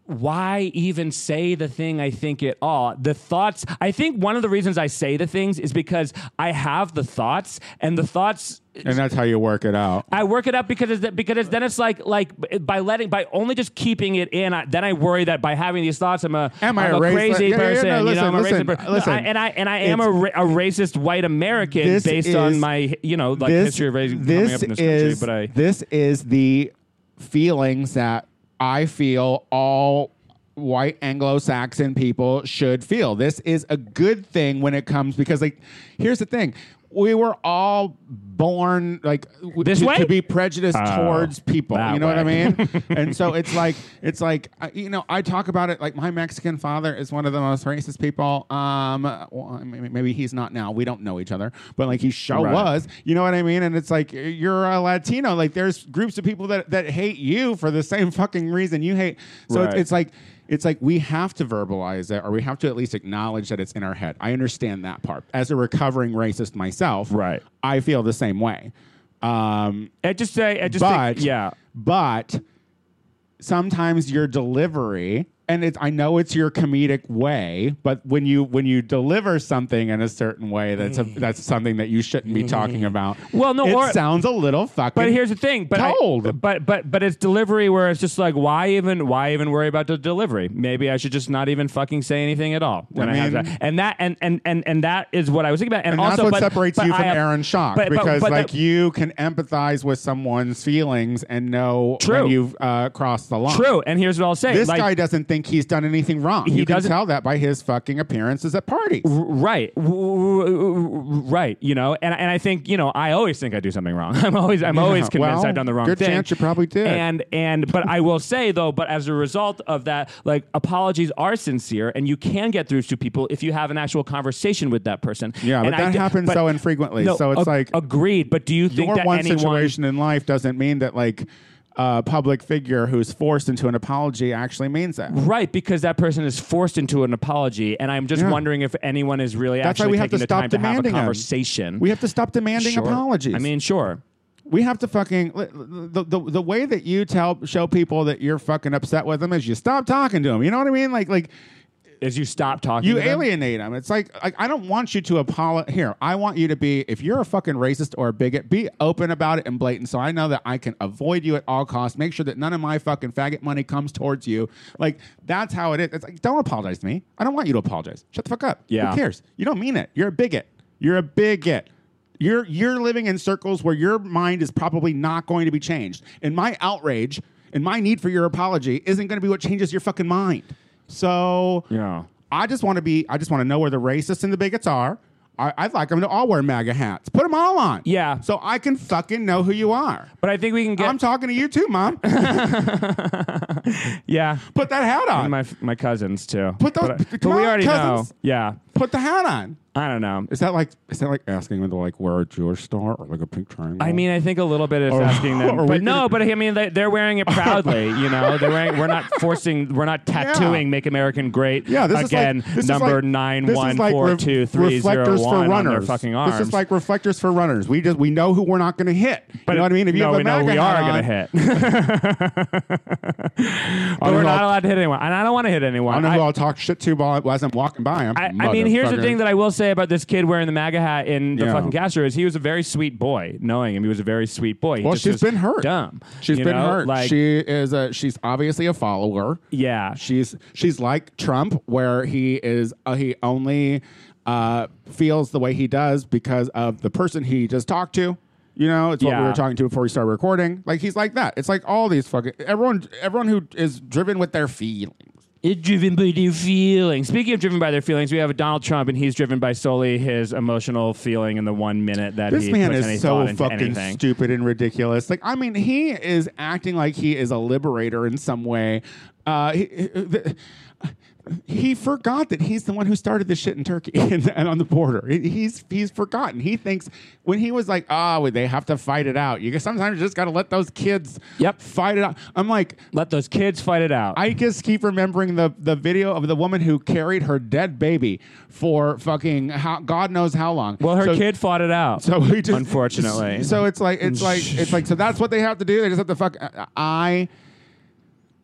[SPEAKER 2] Why even say the thing I think at all? The thoughts, I think one of the reasons I say the things is because I have the thoughts, and the thoughts
[SPEAKER 1] and that's how you work it out.
[SPEAKER 2] I work it up because it's, because it's, then it's like like by letting by only just keeping it in. I, then I worry that by having these thoughts, I'm a
[SPEAKER 1] Am I
[SPEAKER 2] I'm
[SPEAKER 1] a
[SPEAKER 2] a crazy
[SPEAKER 1] Yeah, yeah, yeah,
[SPEAKER 2] person.
[SPEAKER 1] no,
[SPEAKER 2] you
[SPEAKER 1] listen,
[SPEAKER 2] know, I'm a
[SPEAKER 1] listen,
[SPEAKER 2] racist person.
[SPEAKER 1] listen.
[SPEAKER 2] I, and I and I am a, ra- a racist white American based on my you know like
[SPEAKER 1] this,
[SPEAKER 2] history of raising
[SPEAKER 1] this
[SPEAKER 2] coming up in this
[SPEAKER 1] is,
[SPEAKER 2] country. But I
[SPEAKER 1] this is the feelings that I feel all white Anglo-Saxon people should feel. This is a good thing when it comes because like here's the thing. We were all born like
[SPEAKER 2] This
[SPEAKER 1] to,
[SPEAKER 2] way?
[SPEAKER 1] to be prejudiced
[SPEAKER 2] Oh,
[SPEAKER 1] towards people. You know what I mean? and so it's like it's like you know I talk about it like my Mexican father is one of the most racist people. Um, well, maybe, he's not now. We don't know each other, but like he sure
[SPEAKER 2] Right.
[SPEAKER 1] was. You know what I mean? And it's like you're a Latino. Like there's groups of people that that hate you for the same fucking reason you hate. So it's, it's like. It's like we have to verbalize it, or we have to at least acknowledge that it's in our head. I understand that part. As a recovering racist myself,
[SPEAKER 2] Right.
[SPEAKER 1] I feel the same way. Um,
[SPEAKER 2] I just say I just
[SPEAKER 1] but
[SPEAKER 2] think, yeah.
[SPEAKER 1] but sometimes your delivery and it's I know it's your comedic way, but when you when you deliver something in a certain way, that's a, that's something that you shouldn't be talking about.
[SPEAKER 2] Well, no,
[SPEAKER 1] it
[SPEAKER 2] or-
[SPEAKER 1] sounds a little fucking.
[SPEAKER 2] But here's the thing. But I-
[SPEAKER 1] Cold.
[SPEAKER 2] but but but it's delivery where it's just like why even why even worry about the delivery? Maybe I should just not even fucking say anything at all when I,
[SPEAKER 1] I
[SPEAKER 2] have
[SPEAKER 1] mean-
[SPEAKER 2] that. And that and, and and and that is what I was thinking about. And,
[SPEAKER 1] and
[SPEAKER 2] also,
[SPEAKER 1] that's what
[SPEAKER 2] but-
[SPEAKER 1] separates
[SPEAKER 2] but
[SPEAKER 1] you
[SPEAKER 2] I
[SPEAKER 1] from
[SPEAKER 2] have-
[SPEAKER 1] Aaron Schock
[SPEAKER 2] but- but-
[SPEAKER 1] because
[SPEAKER 2] but
[SPEAKER 1] like you can empathize with someone's feelings and know
[SPEAKER 2] True.
[SPEAKER 1] when you've uh, crossed the line.
[SPEAKER 2] True. And here's what I'll say.
[SPEAKER 1] This
[SPEAKER 2] like,
[SPEAKER 1] guy doesn't think he's done anything wrong.
[SPEAKER 2] He
[SPEAKER 1] you can tell that by his fucking appearances at parties.
[SPEAKER 2] Right, right. You know, and and I think you know, I always think I do something wrong. I'm always I'm always convinced
[SPEAKER 1] well,
[SPEAKER 2] I've done the wrong
[SPEAKER 1] good
[SPEAKER 2] thing.
[SPEAKER 1] chance you probably did.
[SPEAKER 2] And and but I will say though, but as a result of that, like apologies are sincere, and you can get through to people if you have an actual conversation with that person.
[SPEAKER 1] Yeah, but
[SPEAKER 2] I
[SPEAKER 1] that
[SPEAKER 2] d-
[SPEAKER 1] happens
[SPEAKER 2] but-
[SPEAKER 1] so infrequently.
[SPEAKER 2] No,
[SPEAKER 1] so it's
[SPEAKER 2] ag-
[SPEAKER 1] like
[SPEAKER 2] agreed. But do you think
[SPEAKER 1] your
[SPEAKER 2] that
[SPEAKER 1] one
[SPEAKER 2] anyone?
[SPEAKER 1] situation in life doesn't mean that like a public figure who's forced into an apology actually means that.
[SPEAKER 2] Right, because that person is forced into an apology, and I'm just
[SPEAKER 1] Yeah.
[SPEAKER 2] wondering if anyone is really
[SPEAKER 1] That's why
[SPEAKER 2] actually
[SPEAKER 1] we have
[SPEAKER 2] taking
[SPEAKER 1] to
[SPEAKER 2] the
[SPEAKER 1] stop
[SPEAKER 2] time to have a
[SPEAKER 1] demanding 'em.
[SPEAKER 2] conversation.
[SPEAKER 1] We have to stop demanding
[SPEAKER 2] Sure.
[SPEAKER 1] apologies.
[SPEAKER 2] I mean, sure.
[SPEAKER 1] we have to fucking the, the the way that you tell show people that you're fucking upset with them is you stop talking to them. You know what I mean? Like like
[SPEAKER 2] As you stop talking,
[SPEAKER 1] you
[SPEAKER 2] to them.
[SPEAKER 1] alienate them. It's like, like I don't want you to apologize. Here, I want you to be. If you're a fucking racist or a bigot, be open about it and blatant, so I know that I can avoid you at all costs. Make sure that none of my fucking faggot money comes towards you. Like that's how it is. It's like don't apologize to me. I don't want you to apologize. Shut the fuck up.
[SPEAKER 2] Yeah.
[SPEAKER 1] Who cares? You don't mean it. You're a bigot. You're a bigot. You're you're living in circles where your mind is probably not going to be changed. And my outrage and my need for your apology isn't going to be what changes your fucking mind. So
[SPEAKER 2] Yeah.
[SPEAKER 1] I just want to be. I just want to know where the racists and the bigots are. I, I'd like them to all wear MAGA hats. Put them all on.
[SPEAKER 2] Yeah.
[SPEAKER 1] So I can fucking know who you are.
[SPEAKER 2] But I think we can get.
[SPEAKER 1] I'm talking to you too, mom.
[SPEAKER 2] yeah.
[SPEAKER 1] Put that hat
[SPEAKER 2] And
[SPEAKER 1] on.
[SPEAKER 2] my my cousins too.
[SPEAKER 1] Put those-
[SPEAKER 2] But,
[SPEAKER 1] come
[SPEAKER 2] but we
[SPEAKER 1] on,
[SPEAKER 2] already
[SPEAKER 1] cousins.
[SPEAKER 2] know. Yeah.
[SPEAKER 1] Put the hat on.
[SPEAKER 2] I don't know.
[SPEAKER 1] Is that like is that like asking them to like wear a Jewish star or like a pink triangle?
[SPEAKER 2] I mean, I think a little bit is
[SPEAKER 1] Or-
[SPEAKER 2] asking them,
[SPEAKER 1] are we
[SPEAKER 2] but no.
[SPEAKER 1] gonna-
[SPEAKER 2] But I mean, they, they're wearing it proudly. you know, they're wearing. We're not forcing. We're not tattooing "Make American Great."
[SPEAKER 1] yeah, this
[SPEAKER 2] again.
[SPEAKER 1] is like this
[SPEAKER 2] number
[SPEAKER 1] is like,
[SPEAKER 2] nine
[SPEAKER 1] this is like
[SPEAKER 2] four
[SPEAKER 1] ref-
[SPEAKER 2] two three zero
[SPEAKER 1] reflectors for
[SPEAKER 2] one on
[SPEAKER 1] runners.
[SPEAKER 2] their fucking arms.
[SPEAKER 1] This is like reflectors for runners. We just we know who we're not going to hit.
[SPEAKER 2] but
[SPEAKER 1] you know what I mean? If you
[SPEAKER 2] no,
[SPEAKER 1] have a
[SPEAKER 2] we know
[SPEAKER 1] MAGA
[SPEAKER 2] we
[SPEAKER 1] hat
[SPEAKER 2] are
[SPEAKER 1] on-
[SPEAKER 2] to hit. but we're not allowed to hit anyone, and I don't want to hit anyone.
[SPEAKER 1] I don't know
[SPEAKER 2] I-
[SPEAKER 1] who I'll talk shit to while as I'm walking by him.
[SPEAKER 2] I, I mean, here's the thing that I will say about this kid wearing the MAGA hat in the
[SPEAKER 1] Yeah.
[SPEAKER 2] fucking Castro is he was a very sweet boy. Knowing him, he was a very sweet boy. He
[SPEAKER 1] Well, she's been hurt.
[SPEAKER 2] Dumb.
[SPEAKER 1] She's been
[SPEAKER 2] know?
[SPEAKER 1] hurt.
[SPEAKER 2] Like,
[SPEAKER 1] she is a she's obviously a follower.
[SPEAKER 2] yeah.
[SPEAKER 1] She's she's like Trump, where he is uh, he only uh, feels the way he does because of the person he just talked to. You know, it's what we were talking to before we started recording. Like he's like that. It's like all these fucking everyone everyone who is driven with their feelings.
[SPEAKER 2] It's driven by their feelings. Speaking of driven by their feelings, we have Donald Trump, and he's driven by solely his emotional feeling in the one minute that
[SPEAKER 1] This
[SPEAKER 2] he
[SPEAKER 1] man
[SPEAKER 2] puts
[SPEAKER 1] is so fucking
[SPEAKER 2] anything.
[SPEAKER 1] stupid and ridiculous. Like, I mean, he is acting like he is a liberator in some way. Uh, he, the, he forgot that he's the one who started this shit in Turkey and, and on the border. He's he's forgotten. He thinks when he was like, "Oh, they have to fight it out." You sometimes you just got to let those kids
[SPEAKER 2] Yep.
[SPEAKER 1] fight it out. I'm like,
[SPEAKER 2] Let those kids fight it out.
[SPEAKER 1] I just keep remembering the the video of the woman who carried her dead baby for fucking how, God knows how long.
[SPEAKER 2] well, her
[SPEAKER 1] So-
[SPEAKER 2] kid fought it out.
[SPEAKER 1] so we just
[SPEAKER 2] Unfortunately.
[SPEAKER 1] So it's like it's like it's like so that's what they have to do. They just have to fuck. I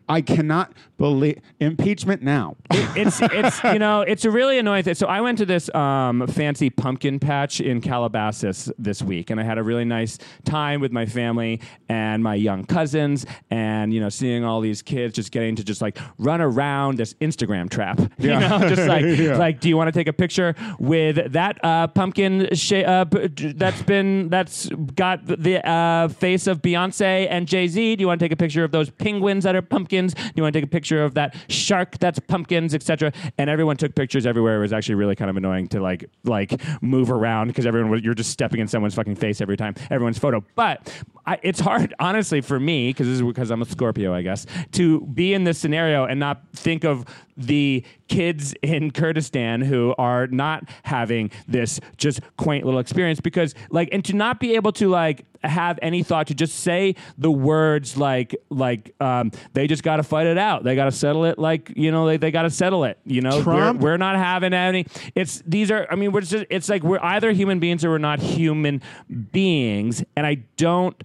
[SPEAKER 1] I cannot believe impeachment now.
[SPEAKER 2] it's it's you know it's a really annoying thing. So I went to this um, fancy pumpkin patch in Calabasas this week, and I had a really nice time with my family and my young cousins, and you know seeing all these kids just getting to just like run around this Instagram trap. You
[SPEAKER 1] Yeah.
[SPEAKER 2] know, just like
[SPEAKER 1] Yeah.
[SPEAKER 2] like do you want to take a picture with that uh, pumpkin sha- uh, that's been that's got the uh, face of Beyonce and Jay Z? Do you want to take a picture of those penguins that are pumpkins? Do you want to take a picture of that shark that's pumpkins, etc.? And everyone took pictures everywhere. It was actually really kind of annoying to like like move around because everyone was, you're just stepping in someone's fucking face every time everyone's photo. But I, it's hard, honestly, for me because this is because I'm a Scorpio, I guess, to be in this scenario and not think of the kids in Kurdistan who are not having this just quaint little experience because like and to not be able to like have any thought to just say the words like like um, they just got to fight it out. They got to settle it like you know they, they got to settle it you know?
[SPEAKER 1] Trump-
[SPEAKER 2] we're, we're not having any. It's these are I mean we're just it's like we're either human beings or we're not human beings and I don't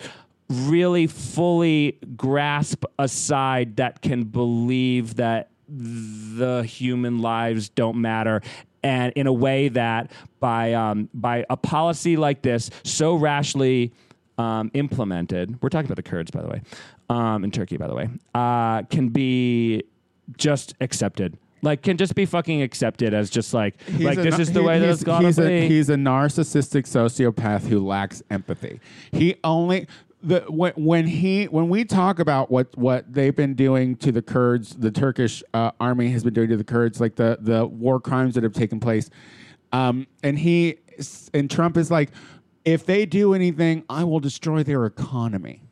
[SPEAKER 2] really fully grasp a side that can believe that the human lives don't matter and in a way that by um, by a policy like this so rashly um, implemented we're talking about the kurds by the way um, in turkey by the way uh, can be just accepted like can just be fucking accepted as just like
[SPEAKER 1] He's
[SPEAKER 2] like this
[SPEAKER 1] na-
[SPEAKER 2] is the
[SPEAKER 1] he-
[SPEAKER 2] way that it's gotta
[SPEAKER 1] he's
[SPEAKER 2] be
[SPEAKER 1] A, he's a narcissistic sociopath who lacks empathy. He only the when, when he when we talk about what what they've been doing to the Kurds, the Turkish uh, army has been doing to the Kurds, like the the war crimes that have taken place, um, and he and Trump is like, if they do anything, I will destroy their economy.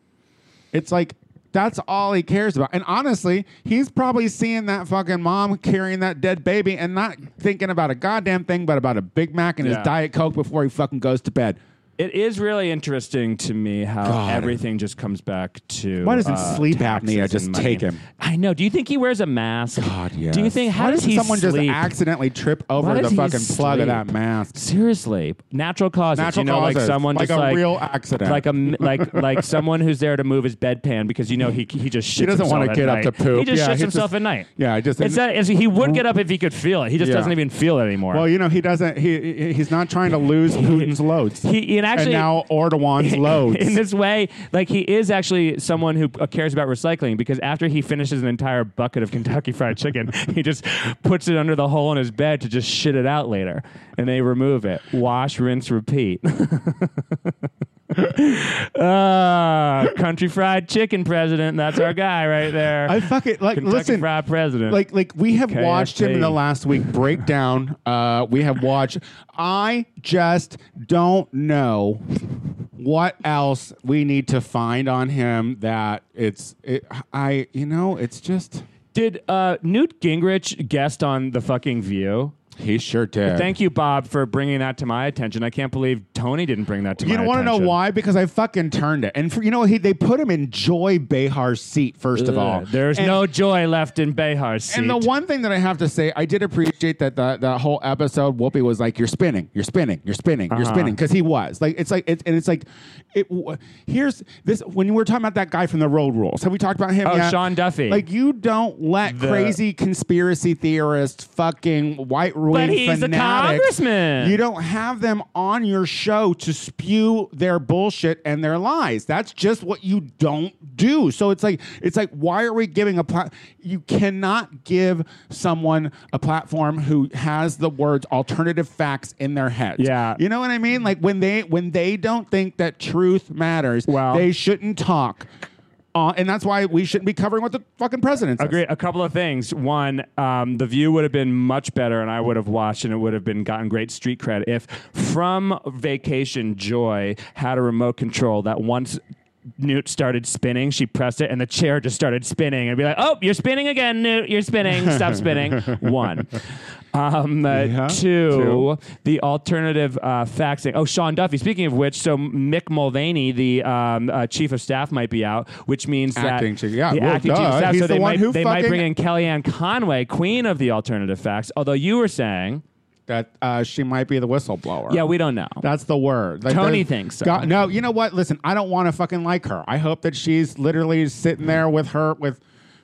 [SPEAKER 1] It's like that's all he cares about. And honestly, he's probably seeing that fucking mom carrying that dead baby and not thinking about a goddamn thing, but about a Big Mac and
[SPEAKER 2] Yeah.
[SPEAKER 1] his Diet Coke before he fucking goes to bed.
[SPEAKER 2] It is really interesting to me how
[SPEAKER 1] God.
[SPEAKER 2] everything just comes back to.
[SPEAKER 1] Why doesn't
[SPEAKER 2] uh,
[SPEAKER 1] sleep apnea just take him?
[SPEAKER 2] I know. Do you think he wears a mask?
[SPEAKER 1] God, yeah.
[SPEAKER 2] Do you think how
[SPEAKER 1] Why
[SPEAKER 2] does he
[SPEAKER 1] someone
[SPEAKER 2] sleep?
[SPEAKER 1] just accidentally trip over the fucking plug of that mask?
[SPEAKER 2] Seriously, natural causes.
[SPEAKER 1] Natural
[SPEAKER 2] you know, like
[SPEAKER 1] causes.
[SPEAKER 2] someone
[SPEAKER 1] Like
[SPEAKER 2] just
[SPEAKER 1] a
[SPEAKER 2] like
[SPEAKER 1] real accident.
[SPEAKER 2] like a like like someone who's there to move his bedpan because you know he he just shits
[SPEAKER 1] He doesn't wanna
[SPEAKER 2] at
[SPEAKER 1] get up to poop.
[SPEAKER 2] He just
[SPEAKER 1] Yeah,
[SPEAKER 2] shits himself
[SPEAKER 1] just-
[SPEAKER 2] at night.
[SPEAKER 1] Yeah, I just
[SPEAKER 2] It's that it's, he would get up if he could feel it. He just
[SPEAKER 1] Yeah.
[SPEAKER 2] doesn't even feel it anymore.
[SPEAKER 1] Well, you know, he doesn't. He he- he's not trying to lose Putin's loads.
[SPEAKER 2] he and actually
[SPEAKER 1] and now Erdogan's loads.
[SPEAKER 2] in this way, like he is actually someone who uh, cares about recycling because after he finishes an entire bucket of Kentucky Fried Chicken, he just puts it under the hole in his bed to just shit it out later, and they remove it. Wash, rinse, repeat. Ah, country Fried Chicken president. That's our guy right there.
[SPEAKER 1] I fuck it. Like,
[SPEAKER 2] Kentucky
[SPEAKER 1] listen,
[SPEAKER 2] Fried President.
[SPEAKER 1] like like we have watched him in the last week break down. Uh, we have watched. I just don't know what else we need to find on him that it's. It, I you know it's just.
[SPEAKER 2] Did uh, Newt Gingrich guest on the fucking View?
[SPEAKER 1] He sure did.
[SPEAKER 2] Thank you, Bob, for bringing that to my attention. I can't believe Tony didn't bring that to
[SPEAKER 1] You
[SPEAKER 2] my attention.
[SPEAKER 1] You don't want to know why? Because I fucking turned it. And for, you know, he, they put him in Joy Behar's seat, first of all.
[SPEAKER 2] There's
[SPEAKER 1] And-
[SPEAKER 2] no joy left in Behar's seat.
[SPEAKER 1] And the one thing that I have to say, I did appreciate that the, the whole episode, Whoopi was like, "You're spinning, you're spinning, you're spinning, you're
[SPEAKER 2] Uh-huh.
[SPEAKER 1] spinning," because he was like, it's like, it's, and it's like, it. Here's this when we were talking about that guy from the Road Rules. Have we talked about him?
[SPEAKER 2] Oh,
[SPEAKER 1] yet?
[SPEAKER 2] Sean Duffy.
[SPEAKER 1] Like you don't let
[SPEAKER 2] The-
[SPEAKER 1] crazy conspiracy theorists, fucking white ruling
[SPEAKER 2] But he's a congressman.
[SPEAKER 1] You don't have them on your show to spew their bullshit and their lies. That's just what you don't do. So it's like it's like why are we giving a plat? You cannot give someone a platform who has the words alternative facts in their head.
[SPEAKER 2] Yeah.
[SPEAKER 1] you know what I mean. Like when they when they don't think that truth matters,
[SPEAKER 2] Well-
[SPEAKER 1] they shouldn't talk. Uh, and that's why we shouldn't be covering what the fucking president says.
[SPEAKER 2] Agree. A couple of things. One, um, the view would have been much better, and I would have watched, and it would have been gotten great street cred if from Vacation Joy had a remote control that once. Newt started spinning. She pressed it, and the chair just started spinning. And be like, "Oh, you're spinning again, Newt. You're spinning. Stop spinning." One. Um, uh,
[SPEAKER 1] Yeah.
[SPEAKER 2] two,
[SPEAKER 1] Two.
[SPEAKER 2] the alternative uh, facts. Oh, Sean Duffy. Speaking of which, so Mick Mulvaney, the um, uh, chief of staff, might be out, which means
[SPEAKER 1] Acting
[SPEAKER 2] that
[SPEAKER 1] chief- yeah,
[SPEAKER 2] the
[SPEAKER 1] well,
[SPEAKER 2] acting chief of
[SPEAKER 1] duh.
[SPEAKER 2] staff.
[SPEAKER 1] He's
[SPEAKER 2] so
[SPEAKER 1] the
[SPEAKER 2] they
[SPEAKER 1] one
[SPEAKER 2] might
[SPEAKER 1] who
[SPEAKER 2] they might bring in Kellyanne Conway, queen of the alternative facts. Although you were saying,
[SPEAKER 1] That uh, she might be the whistleblower.
[SPEAKER 2] yeah, we don't know.
[SPEAKER 1] That's the word. Like,
[SPEAKER 2] Tony thinks so.
[SPEAKER 1] God- no, you know what? Listen, I don't want to fucking like her. I hope that she's literally sitting there with her with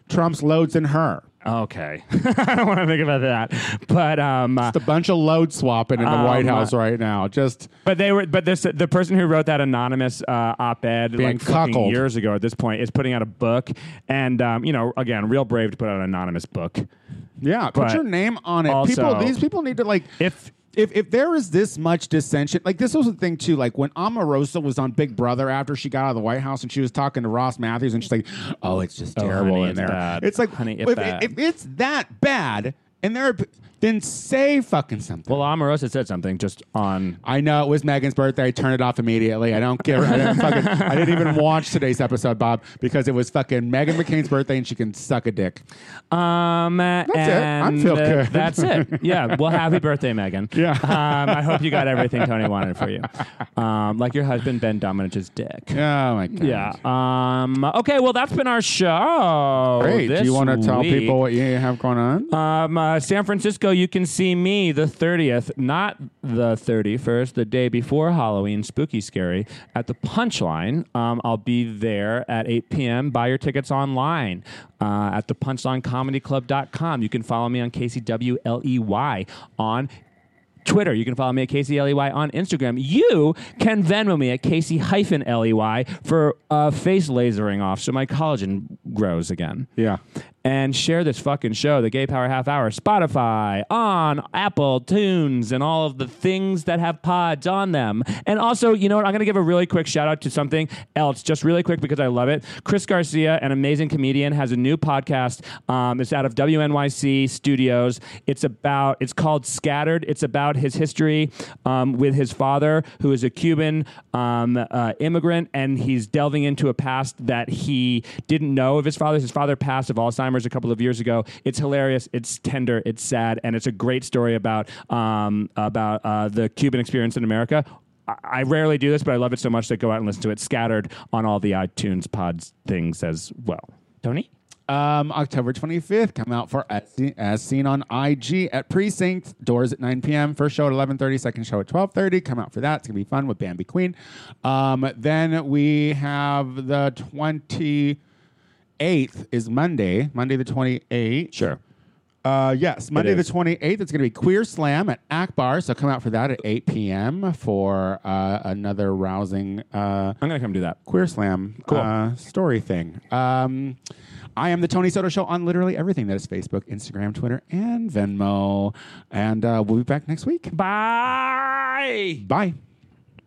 [SPEAKER 1] Trump's loads in her.
[SPEAKER 2] Okay, I don't want to think about that. But um, uh,
[SPEAKER 1] It's a bunch of load swapping in the
[SPEAKER 2] Um,
[SPEAKER 1] White House right now. Just
[SPEAKER 2] But they were, but this the person who wrote that anonymous uh, op-ed like fucking
[SPEAKER 1] cuckolded.
[SPEAKER 2] years ago at this point is putting out a book, and um, you know, again, real brave to put out an anonymous book.
[SPEAKER 1] yeah, put
[SPEAKER 2] But
[SPEAKER 1] your name on it.
[SPEAKER 2] also-
[SPEAKER 1] people, these people need to like
[SPEAKER 2] If
[SPEAKER 1] if if there is this much dissension, like this was the thing too. Like when Omarosa was on Big Brother after she got out of the White House and she was talking to Ross Mathews and she's like, "Oh, it's just
[SPEAKER 2] Oh,
[SPEAKER 1] terrible
[SPEAKER 2] honey,
[SPEAKER 1] in
[SPEAKER 2] it's
[SPEAKER 1] there."
[SPEAKER 2] bad.
[SPEAKER 1] It's like,
[SPEAKER 2] Honey,
[SPEAKER 1] if,
[SPEAKER 2] bad.
[SPEAKER 1] if it's that bad, and there, are then say fucking something.
[SPEAKER 2] well, Omarosa said something just on.
[SPEAKER 1] I know it was Meghan's birthday. I turned it off immediately. I don't care. I didn't, fucking, I didn't even watch today's episode, Bob, because it was fucking Meghan McCain's birthday and she can suck a dick.
[SPEAKER 2] Um, that's
[SPEAKER 1] it. I feel good.
[SPEAKER 2] That's it. Yeah. Well, happy birthday, Meghan.
[SPEAKER 1] Yeah.
[SPEAKER 2] Um, I hope you got everything Tony wanted for you, um, like your husband Ben Domenech's dick.
[SPEAKER 1] Oh my god.
[SPEAKER 2] Yeah. Um, okay. Well, that's been our show.
[SPEAKER 1] Great. Do you want to tell people what you have going on?
[SPEAKER 2] Um, uh, San Francisco, you can see me the 30th, not the 31st, the day before Halloween, spooky scary, at the Punchline. Um, I'll be there at 8 p.m. Buy your tickets online uh, at thepunchlinecomedyclub.com. You can follow me on KCWLEY on Twitter. You can follow me at Casey Ley on Instagram. You can Venmo me at Casey hyphen Ley for uh, face lasering off so my collagen grows again
[SPEAKER 1] yeah.
[SPEAKER 2] And share this fucking show, the Gay Power Half Hour, Spotify, on Apple, Tunes, and all of the things that have pods on them. And also, you know what? I'm going to give a really quick shout out to something else, just really quick because I love it. Chris Garcia, an amazing comedian, has a new podcast. Um, it's out of WNYC Studios. It's about, it's called Scattered. It's about his history um, with his father, who is a Cuban um, uh, immigrant, and he's delving into a past that he didn't know of his father. His father passed of Alzheimer's a couple of years ago. It's hilarious. It's tender. It's sad, and it's a great story about um, about uh, the Cuban experience in America. I- I rarely do this, but I love it so much that go out and listen to it. Scattered on all the iTunes pods things as well. Tony.
[SPEAKER 1] Um, October 25th, come out for as seen, as seen on IG at Precinct. Doors at 9 p.m. First show at 11:30, second show at 12:30. Come out for that. It's gonna be fun with Bambi Queen. Um, then we have the 28th is Monday, Monday the 28th.
[SPEAKER 2] Sure.
[SPEAKER 1] Uh, yes, Monday the 28th. It's going to be Queer Slam at Akbar. So come out for that at 8 p.m. for uh, another rousing uh,
[SPEAKER 2] I'm gonna come do that.
[SPEAKER 1] Queer Slam
[SPEAKER 2] Cool.
[SPEAKER 1] uh, story thing. Um, I am the Tony Soto Show on literally everything that is Facebook, Instagram, Twitter, and Venmo. And uh, we'll be back next week.
[SPEAKER 2] Bye.
[SPEAKER 1] Bye.